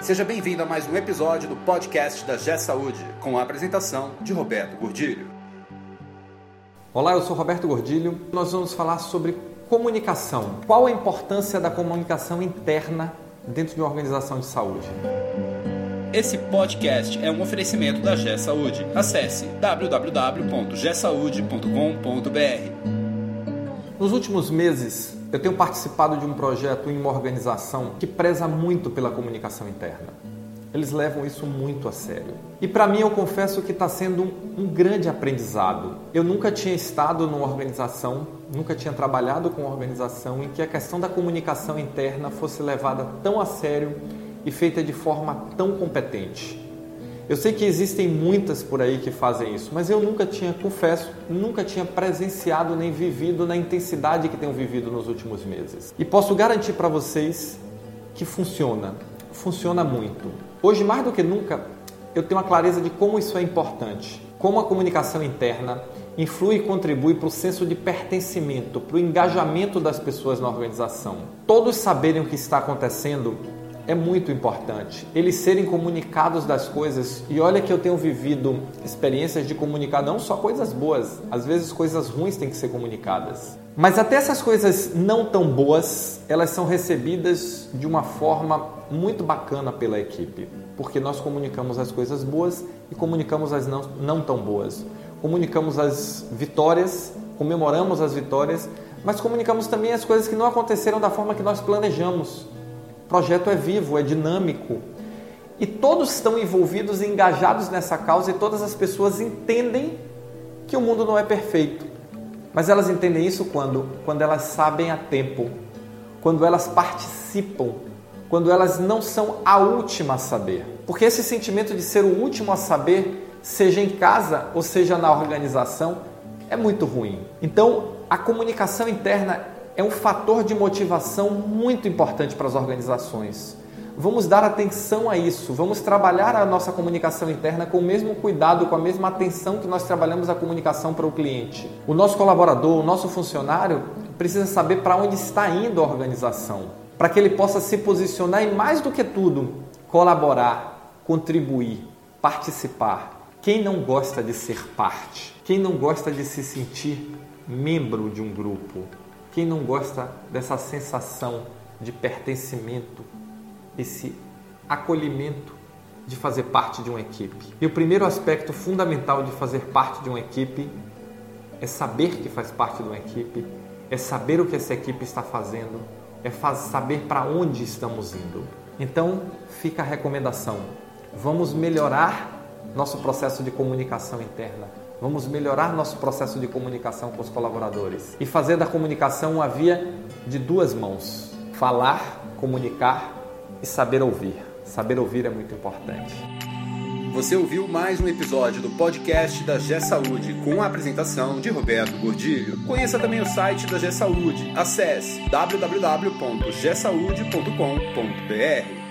Seja bem-vindo a mais um episódio do podcast da G Saúde, com a apresentação de Roberto Gordilho. Olá, eu sou Roberto Gordilho. Nós vamos falar sobre comunicação. Qual a importância da comunicação interna dentro de uma organização de saúde? Esse podcast é um oferecimento da G Saúde. Acesse www.gsaude.com.br. Nos últimos meses, eu tenho participado de um projeto em uma organização que preza muito pela comunicação interna. Eles levam isso muito a sério. E para mim, eu confesso que está sendo um, um, grande aprendizado. Eu nunca tinha estado numa organização, nunca tinha trabalhado com uma organização em que a questão da comunicação interna fosse levada tão a sério e feita de forma tão competente. Eu sei que existem muitas por aí que fazem isso, mas eu nunca tinha, confesso, nunca tinha presenciado nem vivido na intensidade que tenho vivido nos últimos meses. E posso garantir para vocês que funciona, funciona muito. Hoje, mais do que nunca, eu tenho a clareza de como isso é importante, como a comunicação interna influi e contribui para o senso de pertencimento, para o engajamento das pessoas na organização. Todos saberem o que está acontecendo é muito importante. Eles serem comunicados das coisas. E olha que eu tenho vivido experiências de comunicar não só coisas boas, às vezes coisas ruins têm que ser comunicadas. Mas até essas coisas não tão boas, elas são recebidas de uma forma muito bacana pela equipe, porque nós comunicamos as coisas boas e comunicamos as não, não tão boas. Comunicamos as vitórias, comemoramos as vitórias, mas comunicamos também as coisas que não aconteceram da forma que nós planejamos projeto é vivo, é dinâmico. E todos estão envolvidos e engajados nessa causa e todas as pessoas entendem que o mundo não é perfeito. Mas elas entendem isso quando? Quando elas sabem a tempo, quando elas participam, quando elas não são a última a saber. Porque esse sentimento de ser o último a saber, seja em casa ou seja na organização, é muito ruim. Então, a comunicação interna é um fator de motivação muito importante para as organizações. Vamos dar atenção a isso, vamos trabalhar a nossa comunicação interna com o mesmo cuidado, com a mesma atenção que nós trabalhamos a comunicação para o cliente. O nosso colaborador, o nosso funcionário precisa saber para onde está indo a organização, para que ele possa se posicionar e, mais do que tudo, colaborar, contribuir, participar. Quem não gosta de ser parte? Quem não gosta de se sentir membro de um grupo? Quem não gosta dessa sensação de pertencimento, esse acolhimento de fazer parte de uma equipe? E o primeiro aspecto fundamental de fazer parte de uma equipe é saber que faz parte de uma equipe, é saber o que essa equipe está fazendo, é saber para onde estamos indo. Então, fica a recomendação: vamos melhorar nosso processo de comunicação interna Vamos melhorar nosso processo de comunicação com os colaboradores e fazer da comunicação uma via de duas mãos: falar, comunicar e saber ouvir. Saber ouvir é muito importante. Você ouviu mais um episódio do podcast da G Saúde com a apresentação de Roberto Gordilho. Conheça também o site da G Saúde. Acesse www.gsaude.com.br.